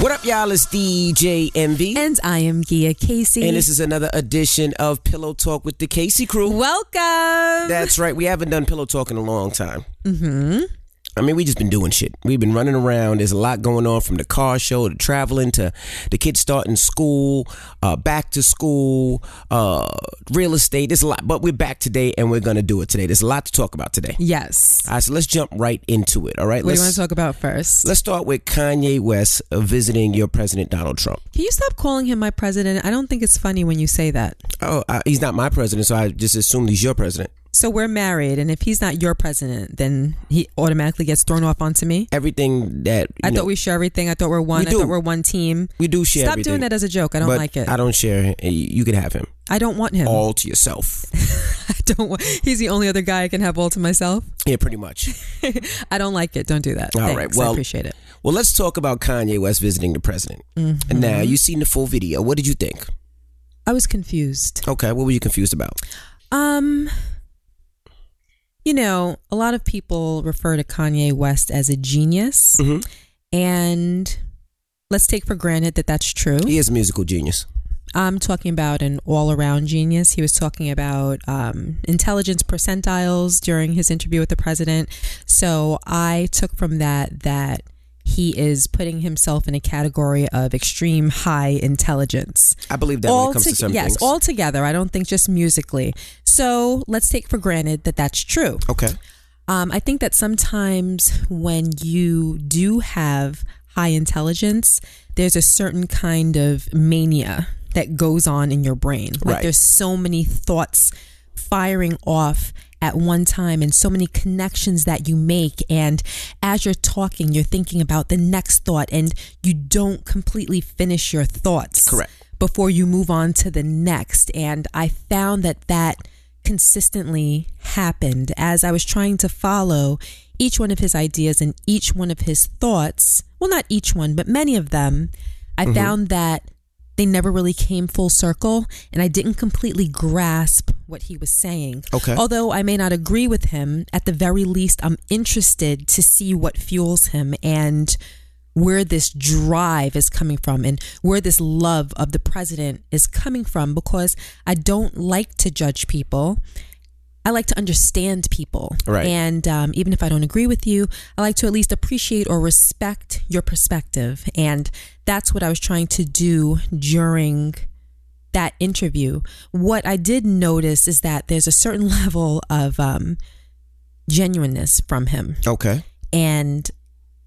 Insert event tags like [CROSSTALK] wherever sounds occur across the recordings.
What up, y'all? It's DJ Envy. And I am Gia Casey. And this is another edition of Pillow Talk with the Casey crew. Welcome. That's right. We haven't done Pillow Talk in a long time. Mm-hmm. I mean, we just been doing shit. We've been running around. There's a lot going on from the car show to traveling to the kids starting school, uh, back to school, uh, real estate. There's a lot, but we're back today and we're gonna do it today. There's a lot to talk about today. Yes. All right, so let's jump right into it. All right. What do you let's, want to talk about first? Let's start with Kanye West visiting your president Donald Trump. Can you stop calling him my president? I don't think it's funny when you say that. Oh, uh, he's not my president, so I just assume he's your president. So we're married, and if he's not your president, then he automatically gets thrown off onto me. Everything that I you thought we share everything. I thought we're one. We I thought we're one team. we do share. Stop everything, doing that as a joke. I don't but like it. I don't share. You can have him I don't want him. all to yourself. [LAUGHS] I don't want. He's the only other guy I can have all to myself. yeah, pretty much. [LAUGHS] I don't like it. Don't do that. All Thanks. right, well- I appreciate it. Well, let's talk about Kanye West visiting the president. Mm-hmm. Now you've seen the full video. What did you think? I was confused. Okay, what were you confused about? Um, you know, a lot of people refer to Kanye West as a genius, Mhm. and let's take for granted that that's true. He is a musical genius. I'm talking about an all-around genius. He was talking about um, intelligence percentiles during his interview with the president. So I took from that that he is putting himself in a category of extreme high intelligence I believe that when it comes to, to- some yes, things. all together. I don't think just musically. So let's take for granted that that's true. okay. Um, I think that sometimes when you do have high intelligence, there's a certain kind of mania that goes on in your brain. Like Right. there's so many thoughts firing off at one time and so many connections that you make and as you're talking you're thinking about the next thought and you don't completely finish your thoughts Correct. before you move on to the next. And I found that that consistently happened as I was trying to follow each one of his ideas and each one of his thoughts. Well, not each one, but many of them. I mm-hmm. found that they never really came full circle and I didn't completely grasp what he was saying. Okay. Although I may not agree with him, at the very least, I'm interested to see what fuels him and where this drive is coming from and where this love of the president is coming from because I don't like to judge people. I like to understand people. Right. And um, even if I don't agree with you, I like to at least appreciate or respect your perspective. And that's what I was trying to do during that interview. What I did notice is that there's a certain [LAUGHS] level of um, genuineness from him Okay. and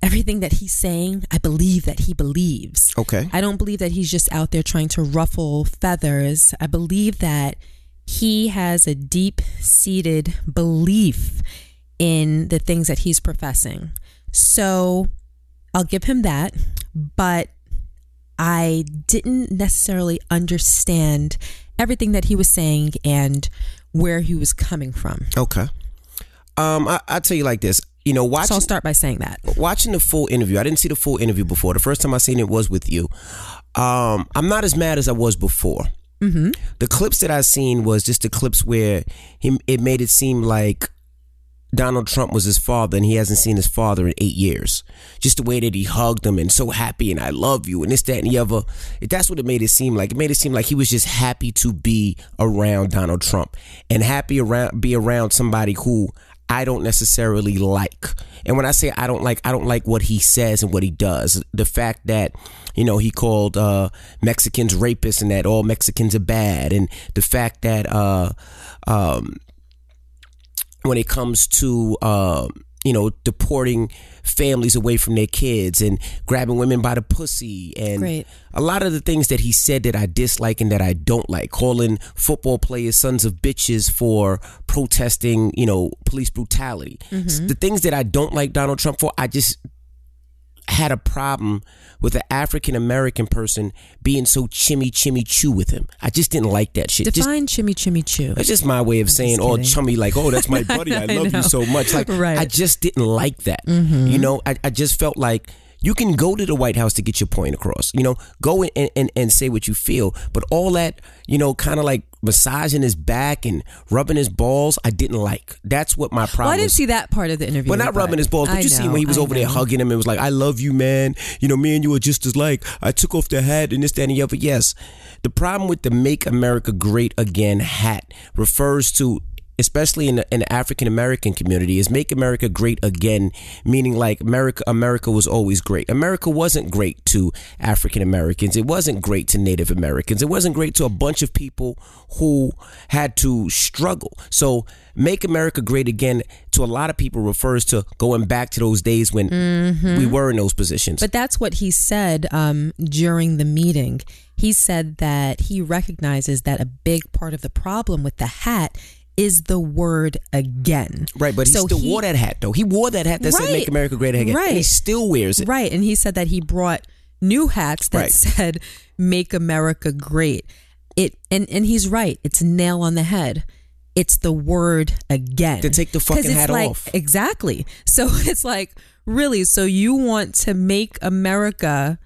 everything that he's saying, I believe that he believes. Okay. I don't believe that he's just out there trying to ruffle feathers. I believe that he has a deep seated belief in the things that he's professing. So I'll give him that, but I didn't necessarily understand everything that he was saying and where he was coming from. Okay. Um, I I tell you like this. You know, So I'll start by saying that. watching the full interview. I didn't see the full interview before. The first time I seen it was with you. Um, I'm not as mad as I was before. Mm-hmm. The clips that I seen was just the clips where he it made it seem like Donald Trump was his father and he hasn't seen his father in eight years. Just the way that he hugged him and so happy and I love you and this, that, and the other. That's what it made it seem like. It made it seem like he was just happy to be around Donald Trump and happy around be around somebody who I don't necessarily like. And when I say I don't like, I don't like what he says and what he does. The fact that, you know, he called uh, Mexicans rapists and that all Mexicans are bad. And the fact that uh, um, when it comes to uh, you know deporting families away from their kids and grabbing women by the pussy and Great. a lot of the things that he said that I dislike and that I don't like calling football players sons of bitches for protesting you know police brutality mm-hmm. the things that I don't like Donald Trump for I just had a problem with an African American person being so chimmy chimmy chew with him. I just didn't like that shit. Just Define chimmy chimmy chew. that's just my way of saying all chummy, like, oh, that's my buddy. [LAUGHS] I I love know. you so much. Like, Right. Mm-hmm. I just didn't like that. You know, I, I just felt like You can go to the White House to get your point across. You know, go and, and, and say what you feel. But all that, you know, kind of like massaging his back and rubbing his balls, I didn't like. That's what my problem Well, I didn't was. see that part of the interview. But not rubbing his balls. But I you see when he was I over there hugging him and was like, I love you, man. You know, me and you are just as like. I took off the hat and this, that, and the other. Yes. The problem with the Make America Great Again hat refers to especially in the African American community, is make America great again, meaning like America America was always great. America wasn't great to African Americans. It wasn't great to Native Americans. It wasn't great to a bunch of people who had to struggle. So make America great again to a lot of people refers to going back to those days when we were in those positions. But that's what he said um, during the meeting. He said that he recognizes that a big part of the problem with the hat is the word again. right, but he So still he- wore that hat though. He wore that hat that said Right. "Make America Great Again," and he still wears it. Right. And he said that he brought new hats that Right. said make America great. It and, and he's right. It's nail on the head. It's the word again. To take the fucking it's hat like- off. Exactly. So [LAUGHS] it's like, really, so you want to make America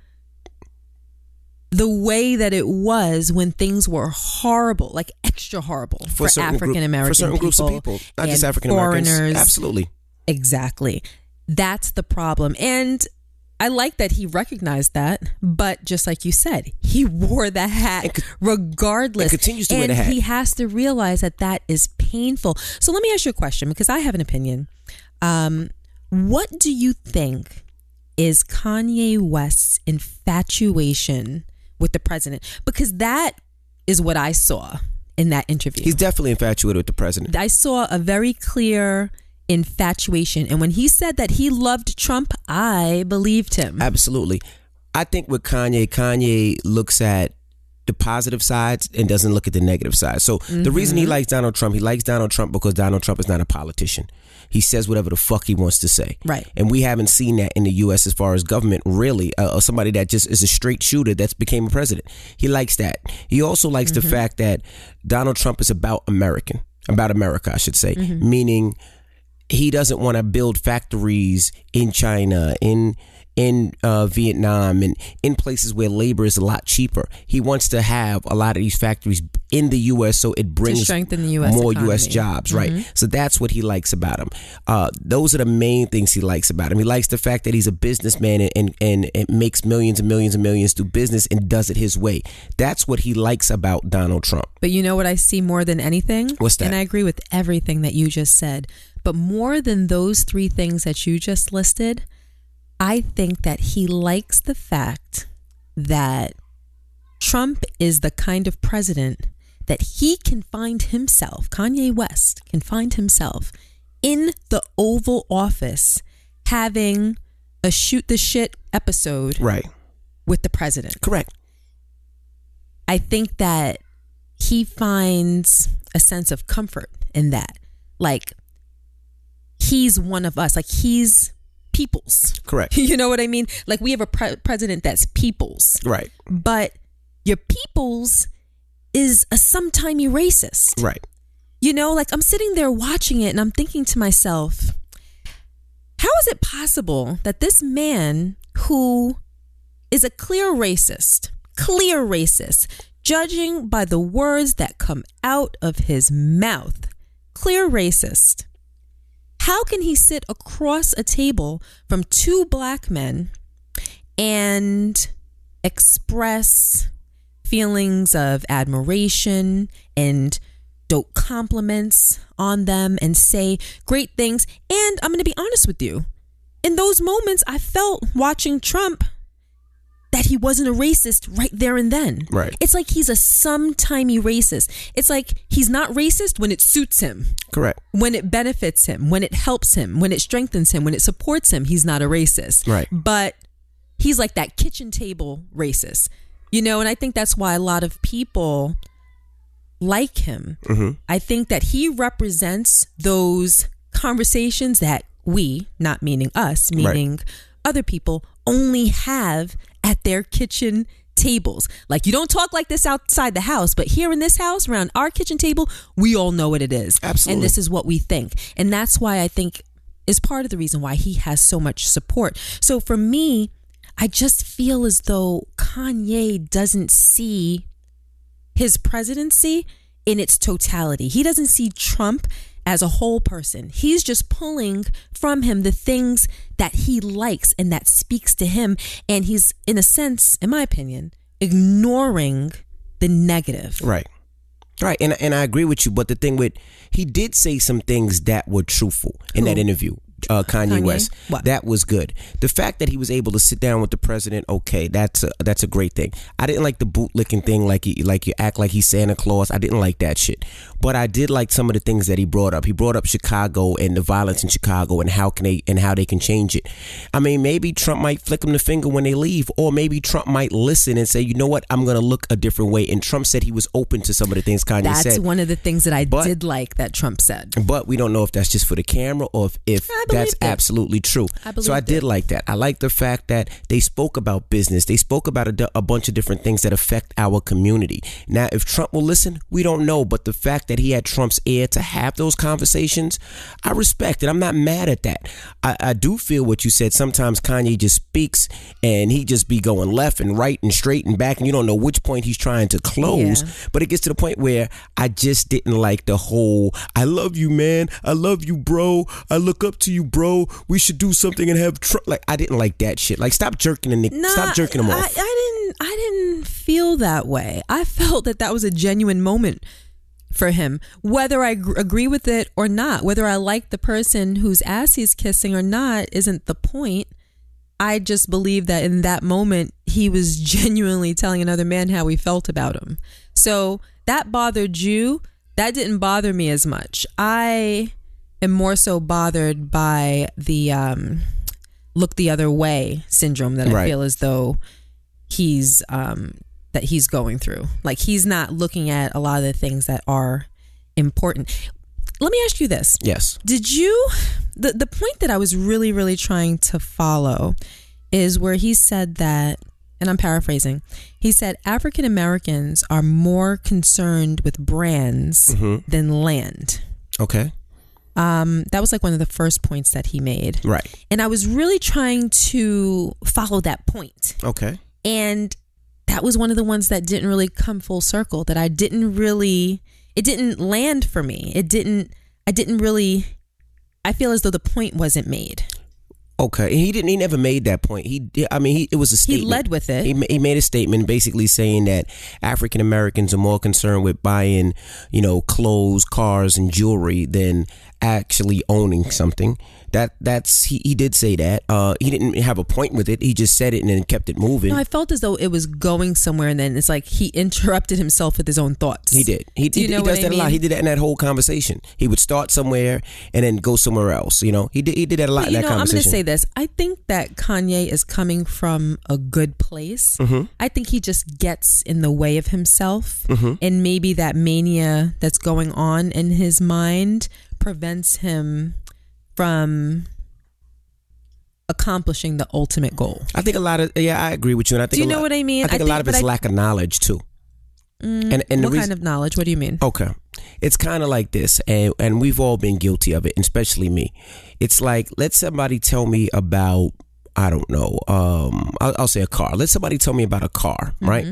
the way that it was when things were horrible, like extra horrible for, group- African American for certain groups of people, not just and African Americans. Absolutely. Exactly. That's the problem. And I like that he recognized that, but just like you said, he [LAUGHS] wore the hat And co- regardless. and continues to wear the hat. He has to realize that that is painful. So let me ask you a question because I have an opinion. Um, what do you think is Kanye West's infatuation with the president? Because that is what I saw in that interview. He's definitely infatuated with the president. I saw a very clear infatuation. And when he said that he loved Trump, I believed him. Absolutely. I think with Kanye, Kanye looks at the positive sides and doesn't look at the negative side. So the reason Mm-hmm. he likes Donald Trump, he likes Donald Trump because Donald Trump is not a politician. He says whatever the fuck he wants to say. Right. And we haven't seen that in the U.S. as far as government, really. Uh, somebody that just is a straight shooter that's became a president. He likes that. He also likes Mm-hmm. the fact that Donald Trump is about American, about America, I should say, Mm-hmm. meaning he doesn't want to build factories in China, in in uh, Vietnam, and in places where labor is a lot cheaper. He wants to have a lot of these factories in the U.S. so it brings strengthen the US more economy. U.S. jobs, right? So that's what he likes about him. Uh, those are the main things he likes about him. He likes the fact that he's a businessman and, and and makes millions and millions and millions through business and does it his way. That's what he likes about Donald Trump. But you know what I see more than anything? What's that? And I agree with everything that you just said. But more than those three things that you just listed, I think that he likes the fact that Trump is the kind of president that he can find himself, Kanye West can find himself in the Oval Office having a shoot the shit episode Right. with the president. Correct. I think that he finds a sense of comfort in that. Like, he's one of us. Like, he's people's. Correct. [LAUGHS] you know what I mean? Like, we have a pre- president that's people's, Right. but your people's is a sometimey racist. Right. You know, like I'm sitting there watching it and I'm thinking to myself, how is it possible that this man who is a clear racist, clear racist, judging by the words that come out of his mouth, clear racist, how can he sit across a table from two black men and express feelings of admiration and dope compliments on them and say great things. And I'm going to be honest with you. In those moments, I felt watching Trump that he wasn't a racist right there and then. Right. It's like he's a sometimey racist. It's like he's not racist when it suits him, Correct. when it benefits him, when it helps him, when it strengthens him, when it supports him. He's not a racist. Right. But he's like that kitchen table racist. You know, and I think that's why a lot of people like him. Mm-hmm. I think that he represents those conversations that we, not meaning us, meaning other people, only have at their kitchen tables. Like you don't talk like this outside the house, but here in this house, around our kitchen table, we all know what it is. Absolutely. And this is what we think. And that's why I think is part of the reason why he has so much support. So for me, I just feel as though Kanye doesn't see his presidency in its totality. He doesn't see Trump as a whole person. He's just pulling from him the things that he likes and that speaks to him. And he's, in a sense, in my opinion, ignoring the negative. Right. Right. And and I agree with you, but the thing with he did say some things that were truthful in that interview. Uh, Kanye, Kanye? West. What? That was good. The fact that he was able to sit down with the president, okay, that's a, that's a great thing. I didn't like the bootlicking thing, like you, like you act like he's Santa Claus. I didn't like that shit. But I did like some of the things that he brought up. He brought up Chicago and the violence in Chicago and how can they and how they can change it. I mean, maybe Trump might flick him the finger when they leave, or maybe Trump might listen and say, you know what, I'm going to look a different way. And Trump said he was open to some of the things Kanye That's said. That's one of the things that I But- did like that Trump said. But we don't know if that's just for the camera or if, if I that's absolutely true. I so I did like that. I like the fact that they spoke about business. They spoke about a bunch of different things that affect our community. Now, if Trump will listen, we don't know. But the fact that he had Trump's ear to have those conversations, I respect it. I'm not mad at that. I, I do feel what you said. Sometimes Kanye just speaks and he just be going left and right and straight and back, and you don't know which point he's trying to close. Yeah. But it gets to the point where I just didn't like the whole I love you, man. I love you, bro. I look up to you, bro. We should do something and have tr-. like I didn't like that shit. Like stop jerking the nick. Nah, stop jerking him I, off. I didn't. I didn't feel that way. I felt that that was a genuine moment for him. Whether I gr- agree with it or not, whether I like the person whose ass he's kissing or not, isn't the point. I just believe that in that moment he was [LAUGHS] genuinely telling another man how he felt about him. So that bothered you. That didn't bother me as much. I am more so bothered by the um, look the other way syndrome that I Right. feel as though he's um, that he's going through. Like he's not looking at a lot of the things that are important. Let me ask you this: yes. Did you the the point that I was really really trying to follow is where he said that and I'm paraphrasing. He said African Americans are more concerned with brands Mm-hmm. than land. Okay. Um, that was like one of the first points that he made. Right. And I was really trying to follow that point. Okay. And that was one of the ones that didn't really come full circle, that I didn't really, it didn't land for me. It didn't, I didn't really, I feel as though the point wasn't made. Okay. He didn't. He never made that point. He. I mean, he. It was a statement. He led with it. He, he made a statement basically saying that African Americans are more concerned with buying, you know, clothes, cars, and jewelry than actually owning something. That that's he, he did say that. Uh, he didn't have a point with it. He just said it and then kept it moving. No, I felt as though it was going somewhere, and then it's like he interrupted himself with his own thoughts. he did. He, Do he, he does that a lot. He did that in that whole conversation. He would start somewhere and then go somewhere else. You know, he did. He did that a lot But in you that know, I'm going to say this. I think that Kanye is coming from a good place. Mm-hmm. I think he just gets in the way of himself, Mm-hmm. and maybe that mania that's going on in his mind prevents him from accomplishing the ultimate goal. I think a lot of yeah, I agree with you. And I think Do you know lot- what I mean? I think I a lot of it's I- lack of knowledge too. and and the what reason, kind of knowledge? What do you mean? Okay. It's kind of like this, and, and we've all been guilty of it, and especially me. It's like, let somebody tell me about, I don't know, um, I'll, I'll say a car. Let somebody tell me about a car, right?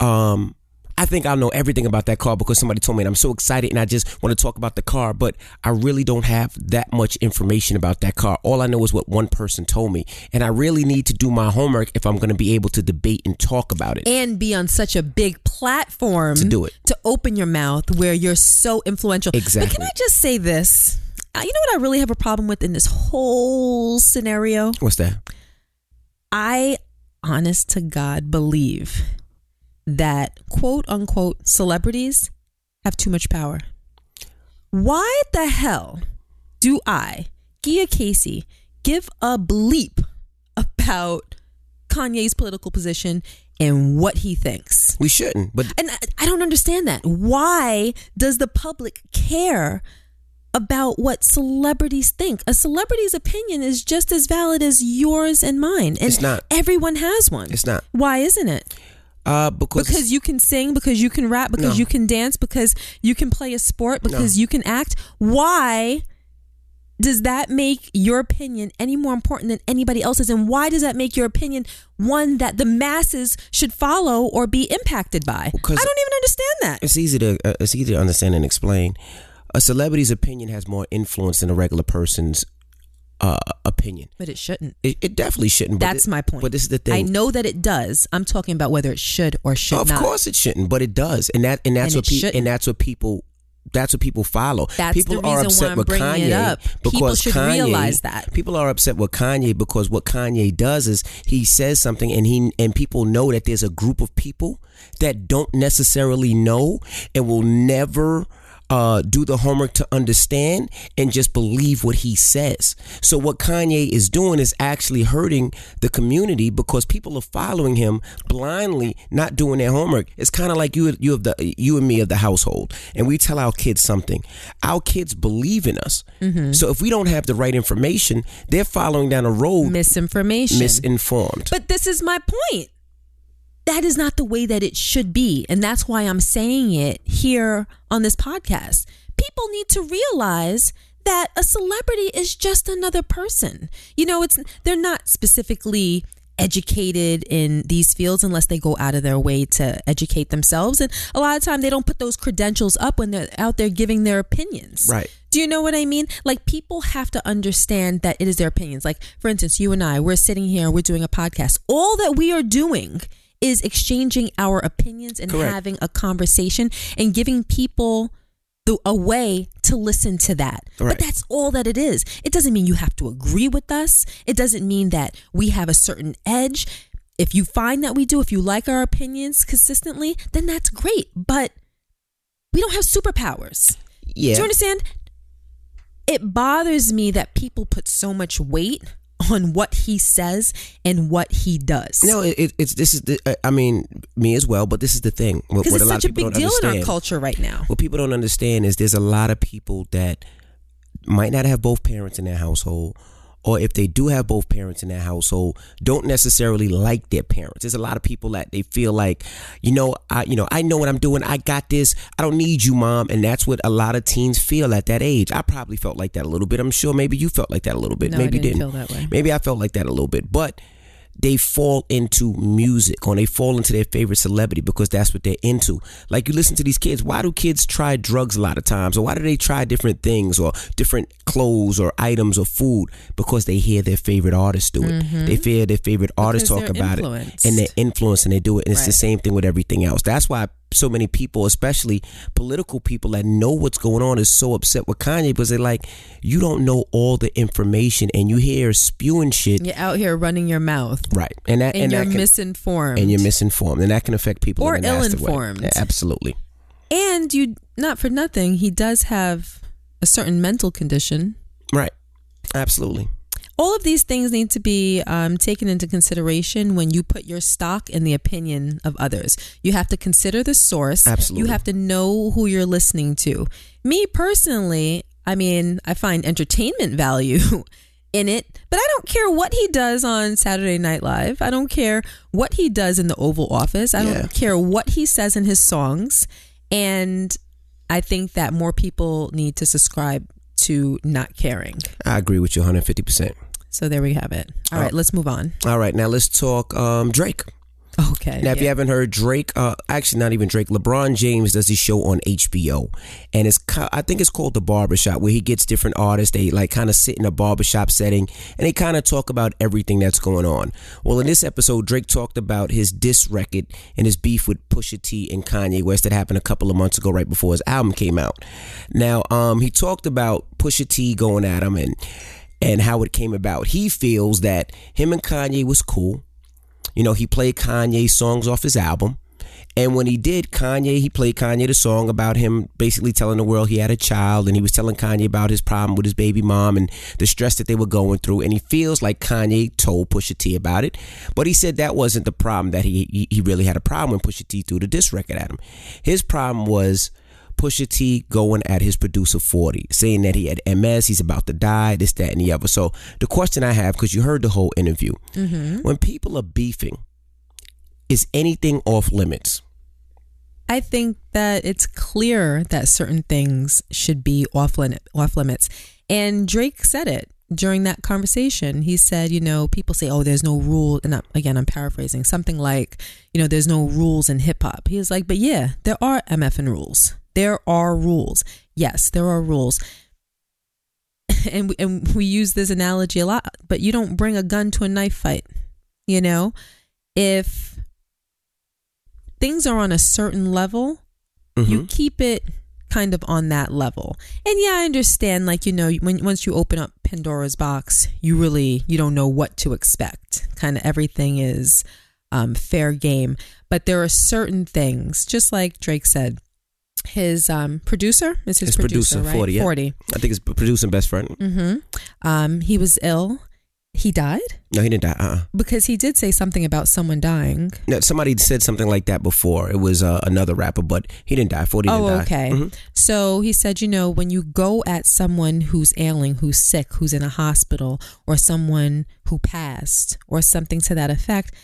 Um, I think I know everything about that car because somebody told me, and I'm so excited, and I just want to talk about the car, but I really don't have that much information about that car. All I know is what one person told me, and I really need to do my homework if I'm going to be able to debate and talk about it. and be on such a big platform To do it. to open your mouth where you're so influential. But can I just say this? Uh, You know what I really have a problem with in this whole scenario? What's that? I, honest to God, believe that quote unquote celebrities have too much power. Why the hell do I, Gia Casey, give a bleep about Kanye's political position and what he thinks? We shouldn't, but And I, I don't understand that. Why does the public care about what celebrities think? A celebrity's opinion is just as valid as yours and mine. And It's not. everyone has one. it's not. Why isn't it? Uh, because, Because you can sing, because you can rap, because No. you can dance, because you can play a sport, because you can act. Why does that make your opinion any more important than anybody else's? And why does that make your opinion one that the masses should follow or be impacted by? Because I don't even understand that. It's easy to uh, it's easy to understand and explain. A celebrity's opinion has more influence than a regular person's uh, opinion. But it shouldn't. It, it definitely shouldn't. But That's thi- my point. But this is the thing. I know that it does. I'm talking about whether it should or should of not. Of course it shouldn't, but it does, and that and that's And what it people and that's what people. That's what people follow. That's people the are upset why I'm with Kanye it up. because People should Kanye, realize that. People are upset with Kanye because what Kanye does is he says something and he and people know that there's a group of people that don't necessarily know and will never uh, do the homework to understand and just believe what he says. So what Kanye is doing is actually hurting the community because people are following him blindly, not doing their homework. It's kind of like you, you of the, you and me of the household, and we tell our kids something. Our kids believe in us. So if we don't have the right information, they're following down a road Misinformation. misinformed. But this is my point. That is not the way that it should be. And that's why I'm saying it here on this podcast. People need to realize that a celebrity is just another person. You know, it's they're not specifically educated in these fields unless they go out of their way to educate themselves and a lot of time they don't put those credentials up when they're out there giving their opinions. Right. Do you know what I mean? Like people have to understand that it is their opinions. Like for instance, you and I, we're sitting here, we're doing a podcast. All that we are doing is exchanging our opinions and Correct. having a conversation and giving people the, a way to listen to that. Right. But that's all that it is. It doesn't mean you have to agree with us. It doesn't mean that we have a certain edge. If you find that we do, if you like our opinions consistently, then that's great. But we don't have superpowers. yeah. Do you understand? It bothers me that people put so much weight on what he says and what he does. No, it, it, it's this is the. uh, I mean, me as well. But this is the thing. What, what it's a lot such a of people big don't deal in our culture right now. What people don't understand is there's a lot of people that might not have both parents in their household, or if they do have both parents in their household, don't necessarily like their parents. There's a lot of people that they feel like, you know, I, you know, I know what I'm doing. I got this. I don't need you, mom. And that's what a lot of teens feel at that age. I probably felt like that a little bit. I'm sure maybe you felt like that a little bit. No, I maybe didn't you didn't. feel that way. Maybe I felt like that a little bit, but they fall into music or they fall into their favorite celebrity because that's what they're into. Like you listen to these kids, why do kids try drugs a lot of times? Or why do they try different things or different clothes or items or food? Because they hear their favorite artists do it. They hear their favorite artists Mm-hmm. Because talk about it and they're influenced and they do it. And it's the same thing with everything else. That's why so many people, especially political people that know what's going on, is so upset with Kanye because they're like, you don't know all the information and you hear spewing shit. You're out here running your mouth Right. And that and, and, you're that can, misinformed. and you're misinformed. And that can affect people Or in a nasty way. ill-informed. Yeah, absolutely. and you, not for nothing, he does have a certain mental condition. Right. Absolutely. All of these things need to be um, taken into consideration when you put your stock in the opinion of others. You have to consider the source. Absolutely. You have to know who you're listening to. Me personally, I mean, I find entertainment value [LAUGHS] in it, but I don't care what he does on Saturday Night Live. I don't care what he does in the Oval Office. I Yeah. don't care what he says in his songs. And I think that more people need to subscribe to not caring. I agree with you 150%. So there we have it. All right, let's move on. All right. Now let's talk um, Drake. Okay. Now, if you haven't heard Drake, uh, actually not even Drake, LeBron James does this show on HBO, and it's I think it's called the Barbershop, where he gets different artists. They like kind of sit in a barbershop setting, and they kind of talk about everything that's going on. Well, in this episode, Drake talked about his diss record and his beef with Pusha T and Kanye West that happened a couple of months ago, right before his album came out. Now, um, he talked about Pusha T going at him and and how it came about. He feels that him and Kanye was cool. You know, he played Kanye songs off his album. And when he did Kanye, he played Kanye the song about him basically telling the world he had a child and he was telling Kanye about his problem with his baby mom and the stress that they were going through. And he feels like Kanye told Pusha T about it. But he said that wasn't the problem, that he, he, really had a problem when Pusha T threw the diss record at him. His problem was Pusha T going at his producer 40, saying that he had MS, he's about to die, this, that, and the other. So the question I have, because you heard the whole interview, mm-hmm. when people are beefing, is anything off limits? I think that it's clear that certain things should be off limit, off limits. And Drake said it during that conversation. He said, you know, people say, oh, there's no rule. And again, I'm paraphrasing something like, you know, there's no rules in hip hop. He was like, but yeah, there are MFN rules. There are rules. Yes, there are rules. [LAUGHS] And we, and we use this analogy a lot, but you don't bring a gun to a knife fight. You know, if things are on a certain level, you Mhm. keep it kind of on that level. And yeah, I understand like you know when once you open up Pandora's box, you really you don't know what to expect. Kind of everything is um, fair game, but there are certain things just like Drake said his um, producer is his, His producer, producer, right? 40, yeah. 40. I think it's producing best friend. mm-hmm. Um he was ill. He died No, he didn't die. Uh-uh. because he did say something about someone dying. No, somebody said something like that before. It was uh, another rapper, but he didn't die. Forty Oh, didn't die. okay. Mhm. So he said, you know, when you go at someone who's ailing, who's sick, who's in a hospital, or someone who passed, or something to that effect,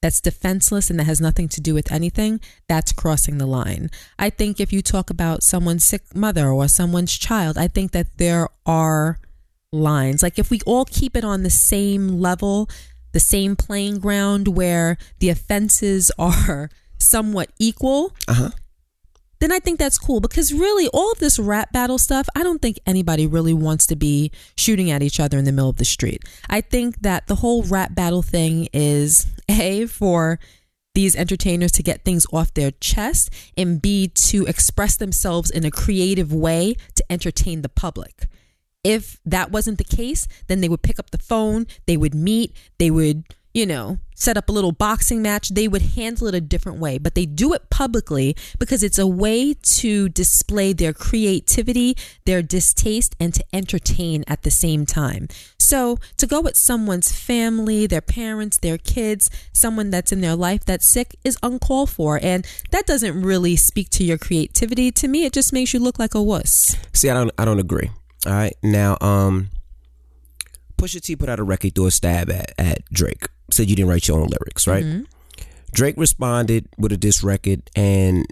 that's defenseless and that has nothing to do with anything, that's crossing the line. I think if you talk about someone's sick mother or someone's child, I think that there are lines. Like if we all keep it on the same level, the same playing ground where the offenses [LAUGHS] are somewhat equal, Uh-huh. Then I think that's cool because really all of this rap battle stuff, I don't think anybody really wants to be shooting at each other in the middle of the street. I think that the whole rap battle thing is A for these entertainers to get things off their chest and B to express themselves in a creative way to entertain the public. If that wasn't the case, then they would pick up the phone, they would meet, they would, you know, set up a little boxing match. They would handle it a different way, but they do it publicly because it's a way to display their creativity, their distaste, and to entertain at the same time. So to go with someone's family, their parents, their kids, someone that's in their life that's sick is uncalled for. And that doesn't really speak to your creativity. To me, it just makes you look like a wuss. See, I don't, I don't agree. All right, now, um, Pusha T put out a record, threw a stab at, at Drake. Said you didn't write your own lyrics, right? Mm-hmm. Drake responded with a diss record and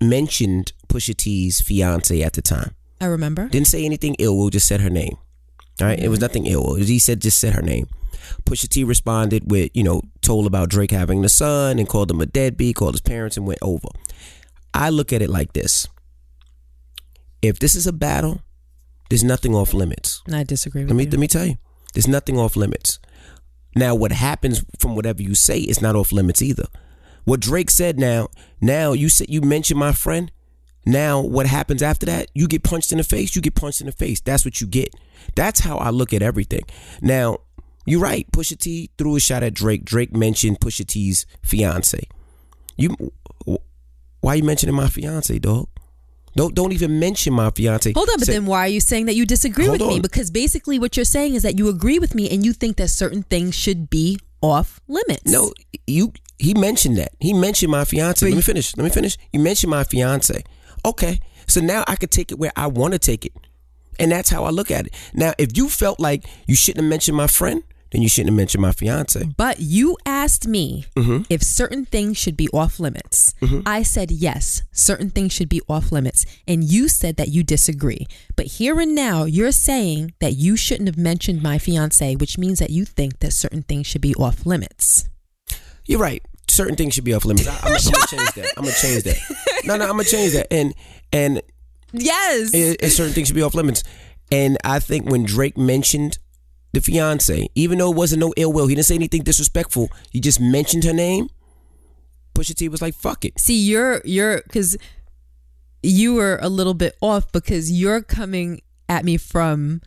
mentioned Pusha T's fiance at the time. I remember. Didn't say anything ill. Will just said her name. All right, it was nothing ill. He said just said her name. Pusha T responded with you know told about Drake having the son and called him a deadbeat, called his parents and went over. I look at it like this: if this is a battle, there's nothing off limits. I disagree with Let me you. let me tell you, there's nothing off limits. Now, what happens from whatever you say is not off limits either. What Drake said now, now you said you mentioned my friend. Now, what happens after that? You get punched in the face. You get punched in the face. That's what you get. That's how I look at everything. Now, you're right. Pusha T threw a shot at Drake. Drake mentioned Pusha T's fiance. You, why you mentioning my fiance, dog? Don't don't even mention my fiance. Hold on, but Say- then why are you saying that you disagree with me? Because basically what you're saying is that you agree with me and you think that certain things should be off limits. No, you. He mentioned that. He mentioned my fiance. Let me finish. Let me finish. You mentioned my fiance. Okay, so now I could take it where I want to take it, and that's how I look at it. Now, if you felt like you shouldn't have mentioned my friend, then you shouldn't have mentioned my fiance. But you asked me Mm-hmm. if certain things should be off limits. I said yes, certain things should be off limits. And you said that you disagree. But here and now, you're saying that you shouldn't have mentioned my fiance, which means that you think that certain things should be off limits. You're right. Certain things should be off limits. I, am gonna change that. I'm gonna change that. No, no, I'm gonna change that. And and Yes. and, and certain things should be off limits. And I think when Drake mentioned the fiance, even though it wasn't no ill will, he didn't say anything disrespectful. He just mentioned her name. Pusha T was like, "Fuck it." See, you're you're because you were a little bit off because you're coming at me from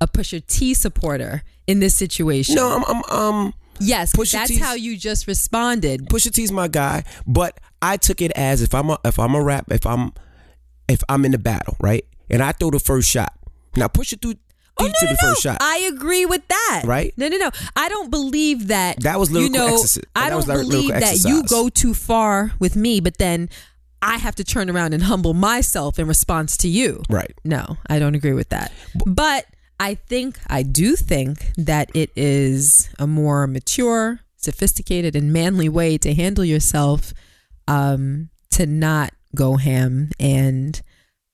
a Pusha T supporter in this situation. No, I'm, I'm um yes, Pusha that's T's- how you just responded. Pusha T's my guy, but I took it as if I'm a, if I'm a rap, if I'm if I'm in the battle, right, and I throw the first shot. Now Pusha Oh, no, to no, the no. first shot. I agree with that. Right? No, no, no. I don't believe that. That was you know, exercise. I don't believe that you go too far with me, but then I have to turn around and humble myself in response to you. right. No, I don't agree with that. But I think, I do think that it is a more mature, sophisticated, and manly way to handle yourself um, to not go ham and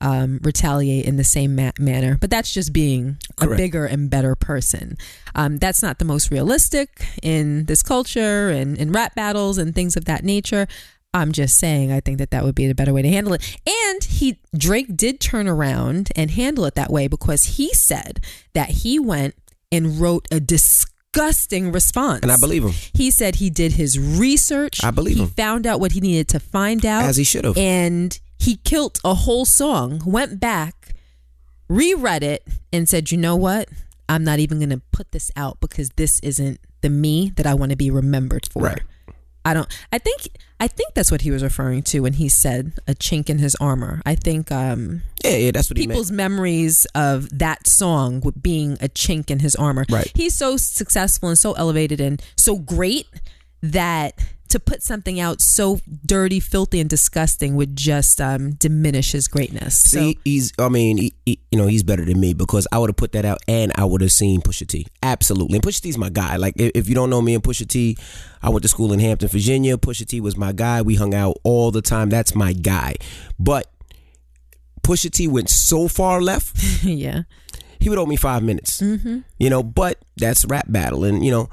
um, retaliate in the same ma- manner. But that's just being Correct. a bigger and better person. Um, that's not the most realistic in this culture and in rap battles and things of that nature. I'm just saying, I think that that would be the better way to handle it. And he Drake did turn around and handle it that way because he said that he went and wrote a disgusting response. And I believe him. He said he did his research. I believe he him. found out what he needed to find out. As he should have. And he killed a whole song, went back, reread it, and said, you know what? I'm not even going to put this out because this isn't the me that I want to be remembered for. Right. I don't I think I think that's what he was referring to when he said a chink in his armor. I think um Yeah, yeah, that's what he meant. people's memories of that song being a chink in his armor. Right. He's so successful and so elevated and so great that to put something out so dirty, filthy, and disgusting would just um, diminish his greatness. See, he's. I mean, he, he- you know, he's better than me because I would have put that out, and I would have seen Pusha T. Absolutely, and Pusha T's my guy. Like, if, if you don't know me and Pusha T, I went to school in Hampton, Virginia. Pusha T was my guy. We hung out all the time. That's my guy. But Pusha T went so far left. [LAUGHS] Yeah. He would owe me five minutes. Mm-hmm. You know, but that's rap battle, and you know.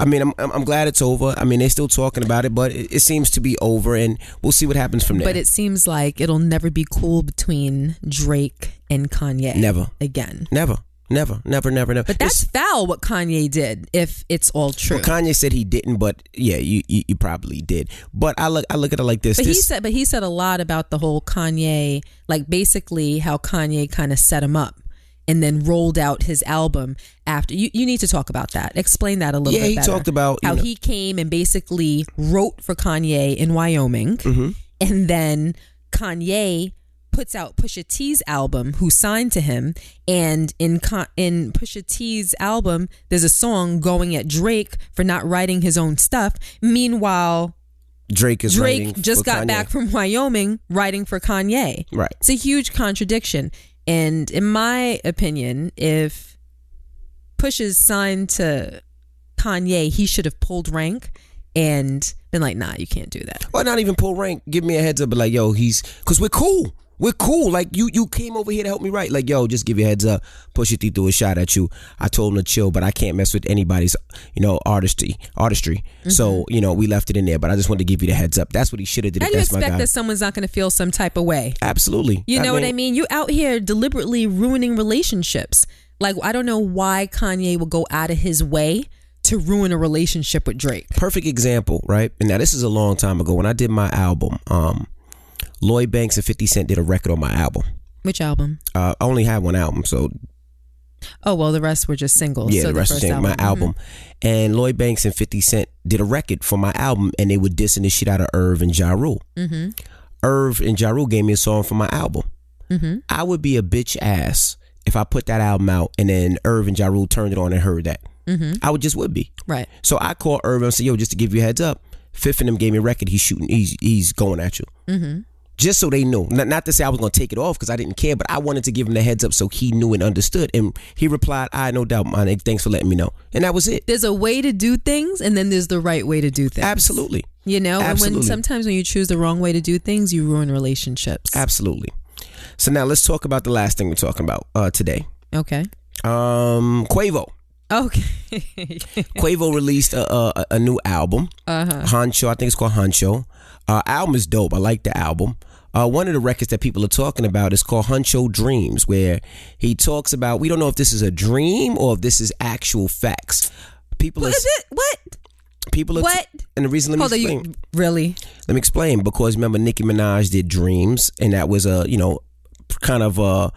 I mean, I'm, I'm glad it's over. I mean, they're still talking about it, but it, it seems to be over, and we'll see what happens from there. But it seems like it'll never be cool between Drake and Kanye. Never. Again. never, never, never, never, never. But that's foul what Kanye did if it's all true. Well, Kanye said he didn't, but yeah, you, you you probably did. But I look I look at it like this. But he said, but he said a lot about the whole Kanye, like basically how Kanye kind of set him up and then rolled out his album after. You, you need to talk about that. Explain that a little Yeah, bit. he better. talked about, how know- he came and basically wrote for Kanye in Wyoming, Mm-hmm. and then Kanye puts out Pusha T's album, who signed to him, and in Con- in Pusha T's album, there's a song going at Drake for not writing his own stuff. Meanwhile, Drake is Drake just got Kanye. back from Wyoming writing for Kanye. Right. It's a huge contradiction. And in my opinion, if Push is signed to Kanye, he should have pulled rank and been like, nah, you can't do that. Or not even pull rank. Give me a heads up, but like, yo, he's because we're cool. We're cool. Like you, you came over here to help me write. Like, yo, just give you a heads up. Pusha T through a shot at you. I told him to chill, but I can't mess with anybody's, you know, artistry. Artistry. So you know, we left it in there. But I just wanted to give you the heads up. That's what he should have did. Do you expect that someone's not going to feel some type of way? Absolutely. You know what I mean? You out here deliberately ruining relationships. Like, I don't know why Kanye will go out of his way to ruin a relationship with Drake. perfect example, right? And now this is a long time ago when I did my album. Um, Lloyd Banks and Fifty Cent did a record on my album. Which album? Uh, I only had one album, so Oh, well, the rest were just singles. yeah, So the rest was my Mhm. album. And Lloyd Banks and Fifty Cent did a record for my album, and they were dissing the shit out of Irv and Ja Rule. Mhm. Irv and Ja Rule gave me a song for my album. Mhm. I would be a bitch ass if I put that album out and then Irv and Ja Rule turned it on and heard that. Mhm. I would just would be. Right. So I called Irv and said, "Yo, just to give you a heads up, Fifth and them gave me a record. He's shooting. He's he's going at you." Just so they knew. Not, not to say I was going to take it off because I didn't care, but I wanted to give him the heads up so he knew and understood. And he replied, "I no doubt, man. Thanks for letting me know." And that was it. There's a way to do things, and then there's the right way to do things. Absolutely, You know, and when Absolutely. sometimes when you choose the wrong way to do things, you ruin relationships. absolutely. So now let's talk about the last thing we're talking about uh, today. Okay. Um, Quavo. Okay. [LAUGHS] Quavo released a, a, a new album. uh-huh. Huncho, I think it's called Huncho. Uh, album is dope. I like the album. Uh, one of the records that people are talking about is called Huncho Dreams, where he talks about we don't know if this is a dream or if this is actual facts. People What are is it? What? people are What? and the reason let me Hold explain. You really? Let me explain because remember Nicki Minaj did Dreams, and that was a you know kind of a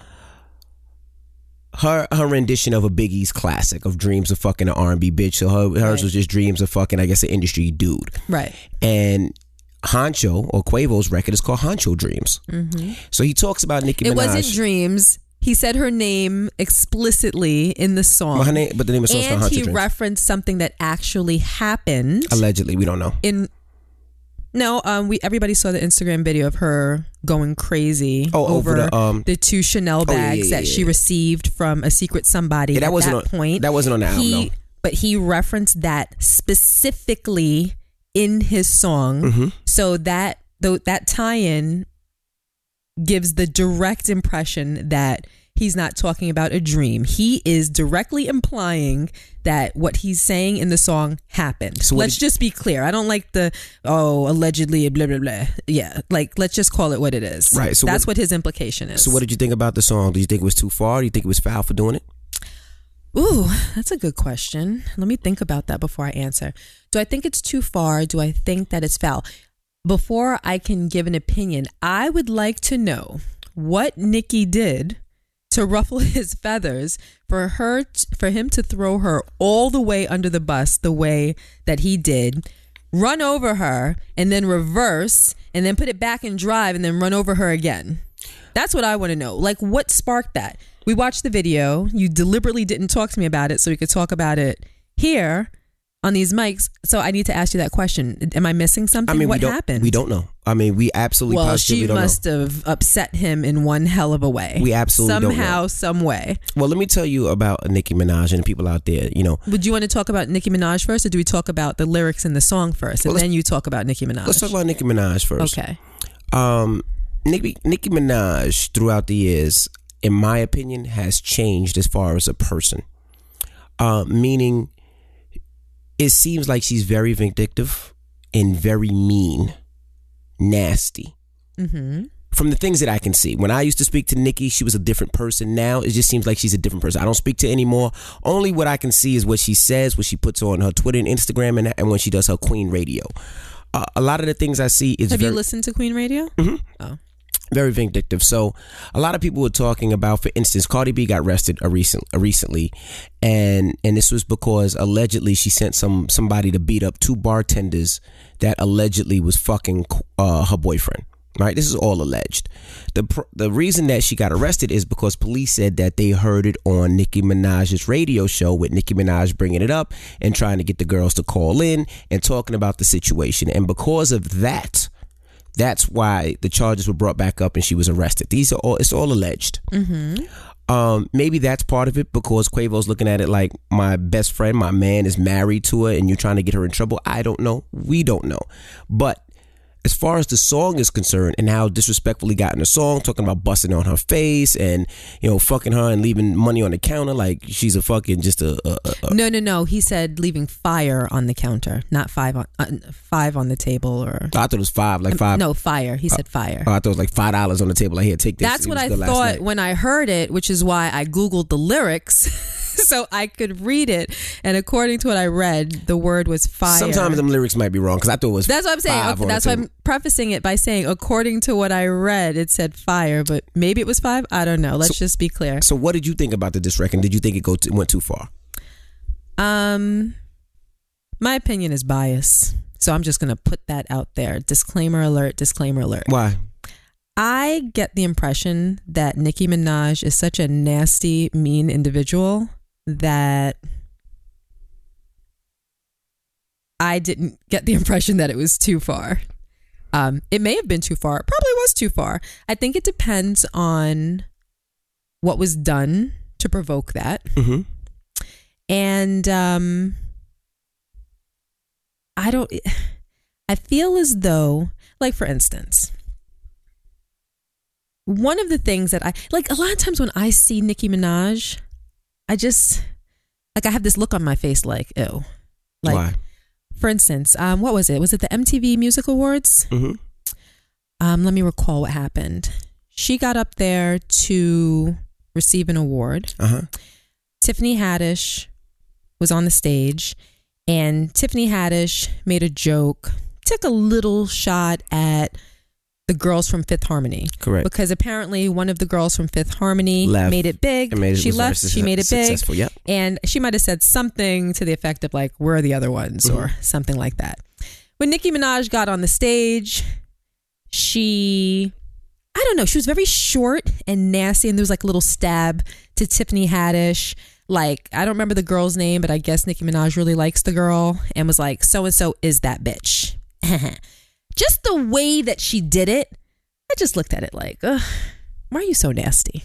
her her rendition of a Biggie's classic of Dreams of fucking an R and B bitch. So her, hers Right. was just Dreams of fucking I guess an industry dude. Right. And Huncho or Quavo's record is called Huncho Dreams. So he talks about Nicki Mm-hmm. It wasn't dreams. He said her name explicitly in the song. Well, name, but the name of the song's and he Dreams. referenced something that actually happened Allegedly, we don't know. in no um we everybody saw the instagram video of her going crazy Oh, over over, the, um, the two chanel Oh, yeah, bags yeah, that she received from a secret somebody Yeah, that at wasn't that on- point that wasn't on the album, he, no. but he referenced that specifically in his song Mm-hmm. So that though that tie-in gives the direct impression that he's not talking about a dream. He is directly implying that what he's saying in the song happened. So let's did- just be clear. I don't like the oh allegedly blah blah blah. Yeah, like let's just call it what it is. Right, so that's what- what, his implication is. So what did you think about the song? Do you think it was too far? Do you think it was foul for doing it? Ooh, that's a good question. Let me think about that before I answer. Do I think it's too far? Do I think that it's foul? Before I can give an opinion, I would like to know what Nicki did to ruffle [LAUGHS] his feathers for her for him to throw her all the way under the bus the way that he did run over her and then reverse and then put it back in drive and then run over her again. That's what i want to know. Like what sparked that? We watched the video. You deliberately didn't talk to me about it so we could talk about it here on these mics so i need to ask you that question am i missing something I mean, what we happened We don't know. I mean, we absolutely well she must have upset him in one hell of a way We absolutely don't know. somehow some way. Well, let me tell you about Nicki Minaj and the people out there. You know, Would you want to talk about Nicki Minaj first, or do we talk about the lyrics in the song first, and Well, then you talk about Nicki Minaj? let's talk about Nicki Minaj first. Okay. Um, Nicki Nicki Minaj throughout the years, in my opinion, has changed as far as a person. Uh, meaning, it seems like she's very vindictive and very mean, nasty. Mm-hmm. From the things that I can see, when I used to speak to Nicki, she was a different person. Now it just seems like she's a different person. I don't speak to her anymore. Only what I can see is what she says, what she puts on her Twitter and Instagram, and, and when she does her Queen Radio. Uh, a lot of the things I see is Have very, you listened to Queen Radio? Very vindictive. So a lot of people were talking about, for instance, Cardi B got arrested recent, recently, and and this was because allegedly she sent some somebody to beat up two bartenders that allegedly was fucking uh, her boyfriend. Right, this is all alleged. the The reason that she got arrested is because police said that they heard it on Nicki Minaj's radio show with Nicki Minaj bringing it up and trying to get the girls to call in and talking about the situation. And because of that, that's why the charges were brought back up and she was arrested. These are all it's all alleged. Um, maybe that's part of it because Quavo's looking at it like my best friend, my man is married to her and you're trying to get her in trouble. I don't know. We don't know. But as far as the song is concerned and how disrespectfully got in the song, talking about busting on her face and you know fucking her and leaving money on the counter like she's a fucking just a, a, a No, no, no. He said leaving fire on the counter, not five on uh, five on the table, or I thought it was five, like five. no fire. He said fire. Oh, I thought it was like five dollars on the table. Like here, take this. That's It what I thought when I heard it, which is why I googled the lyrics [LAUGHS] so I could read it. And according to what I read, the word was fire. Sometimes them lyrics might be wrong because I thought it was. That's what I'm saying. Okay, that's why. I'm prefacing it by saying, according to what I read, it said fire, but maybe it was five. I don't know. Let's just be clear. So, what did you think about the diss record? Did you think it go to, went too far? Um, my opinion is bias, so I'm just gonna put that out there. Disclaimer alert. Disclaimer alert. Why? I get the impression that Nicki Minaj is such a nasty, mean individual that I didn't get the impression that it was too far. Um, it may have been too far. It probably was too far. I think it depends on what was done to provoke that. Mm-hmm. And um, I don't, I feel as though, like, for instance, one of the things that I like a lot of times when I see Nicki Minaj, I just like I have this look on my face like, ew. Like Why? For instance, um, what was it? Was it the MTV Music Awards? Mm-hmm. Um, let me recall what happened. She got up there to receive an award. Uh huh. Tiffany Haddish was on the stage, and Tiffany Haddish made a joke, took a little shot at the girls from Fifth Harmony. Correct. Because apparently one of the girls from Fifth Harmony Left. made it big. Made it- she left, she made it big. Yep. And she might have said something to the effect of like, "Where are the other ones?" or Mm-hmm. something like that. When Nicki Minaj got on the stage, she, I don't know, she was very short and nasty, and there was like a little stab to Tiffany Haddish. Like I don't remember the girl's name, but I guess Nicki Minaj really likes the girl and was like, "So and so is that bitch." [LAUGHS] just the way that she did it, I just looked at it like, Ugh, "Why are you so nasty?"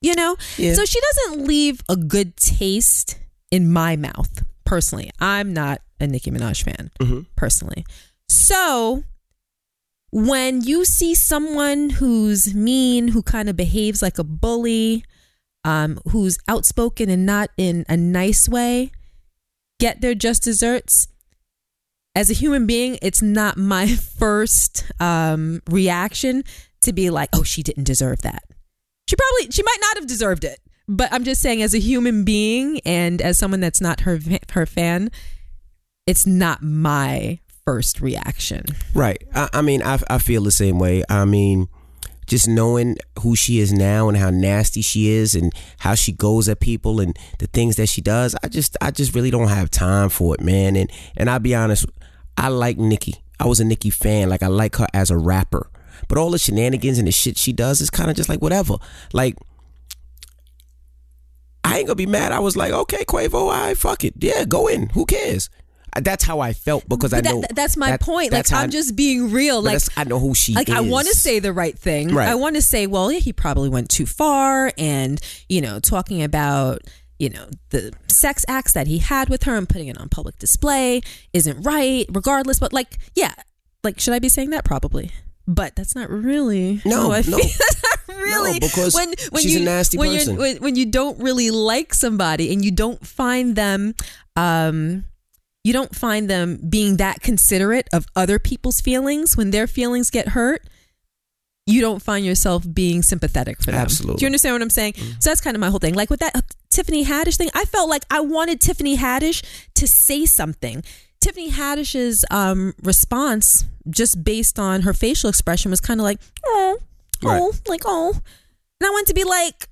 You know. Yeah. So she doesn't leave a good taste in my mouth, personally. I'm not a Nicki Minaj fan, Mhm. personally. So when you see someone who's mean, who kind of behaves like a bully, um, who's outspoken and not in a nice way, get their just desserts. As a human being, it's not my [LAUGHS] first um, reaction to be like, "Oh, she didn't deserve that." She probably, she might not have deserved it. But I'm just saying, as a human being and as someone that's not her her fan, it's not my first reaction. Right. I, I mean, I, I feel the same way. I mean, just knowing who she is now and how nasty she is and how she goes at people and the things that she does, I just I just really don't have time for it, man. And and I'll be honest, I like Nicki. I was a Nicki fan. Like I like her as a rapper. But all the shenanigans and the shit she does is kind of just like whatever. Like I ain't gonna be mad. I was like, okay, Quavo, all right, fuck it. Yeah, go in. Who cares? Uh, that's how I felt because But I that- know that's my that- point. that's Like I'm I- just being real. Like I know who she is. like is. I want to say the right thing. Right. I want to say, well, yeah, he probably went too far, and you know, talking about you know the sex acts that he had with her and putting it on public display isn't right, regardless. But like, yeah, like should I be saying that? Probably. But that's not really No, how I no. feel. [LAUGHS] That's not really No, because when when she's a you nasty when when, when you don't really like somebody and you don't find them um you don't find them being that considerate of other people's feelings when their feelings get hurt you don't find yourself being sympathetic for them. Absolutely. Do you understand what I'm saying? So that's kind of my whole thing. Like with that uh, Tiffany Haddish thing, I felt like I wanted Tiffany Haddish to say something. Tiffany Haddish's um, response, just based on her facial expression, was kind of like, oh, oh, like, oh. And I wanted to be like,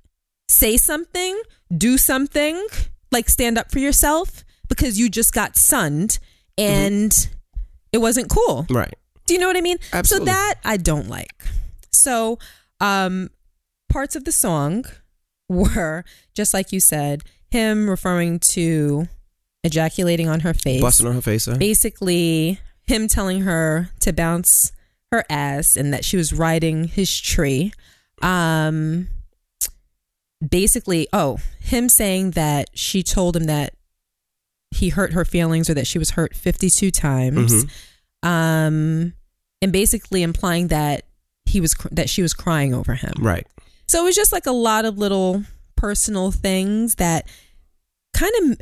say something, do something, like stand up for yourself because you just got sunned and it wasn't cool. Right. Do you know what I mean? Absolutely. So that I don't like. So um parts of the song [LAUGHS] were just like you said, him referring to ejaculating on her face. Busting on her face, huh? Basically him telling her to bounce her ass and that she was riding his tree. Um basically, oh, him saying that she told him that he hurt her feelings or that she was hurt 52 times Mhm. um and basically implying that he was cr- that she was crying over him Right. so it was just like a lot of little personal things that kind of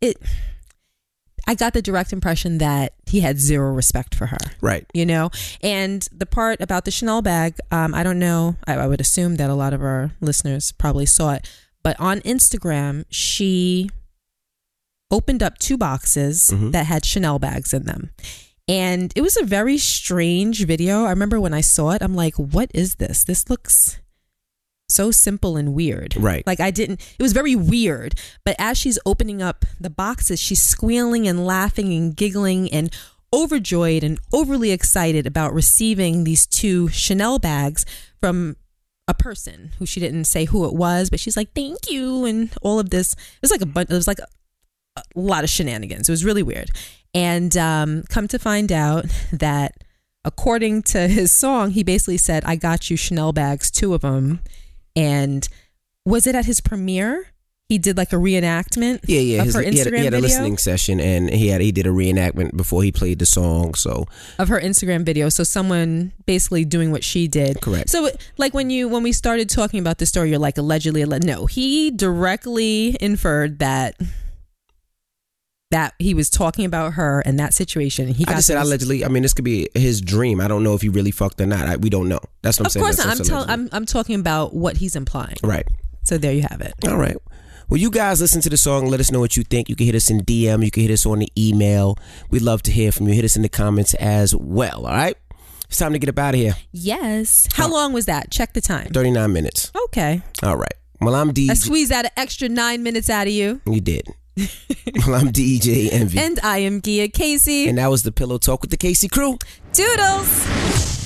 it i got the direct impression that he had zero respect for her Right. you know and the part about the chanel bag um, i don't know I, I would assume that a lot of our listeners probably saw it but on instagram she opened up two boxes Mhm. that had chanel bags in them and it was a very strange video i remember when i saw it i'm like what is this this looks so simple and weird Right. like I didn't it was very weird. But as she's opening up the boxes, she's squealing and laughing and giggling and overjoyed and overly excited about receiving these two Chanel bags from a person who she didn't say who it was, but she's like, "Thank you," and all of this. It was like a bunch. It was like a, lot of shenanigans. It was really weird. And um, come to find out that, according to [LAUGHS] his song, he basically said, "I got you Chanel bags, two of them." And was it at his premiere? He did like a reenactment Yeah, yeah. of his- her he, had, he had a video listening session, and he had he did a reenactment before he played the song. So of her Instagram video. So someone basically doing what she did. Correct. So like when you when we started talking about the story, you're like allegedly. No, he directly inferred that that he was talking about her and that situation. He I just said allegedly. I mean, this could be his dream. I don't know if he really fucked or not. I, we don't know. That's what I'm Of saying. course, not. I'm I'm I'm talking about what he's implying. Right. So there you have it. All right. Well, you guys listen to the song. Let us know what you think. You can hit us in DM. You can hit us on the email. We'd love to hear from you. Hit us in the comments as well. All right. It's time to get up out of here. Yes. How long was that? Check the time. 39 minutes. Okay. All right. Well, I'm I DJ. squeezed out an extra nine minutes out of you. You did. [LAUGHS] well, I'm DJ Envy. And I am Gia Casey. And that was the Pillow Talk with the Casey crew. Doodles.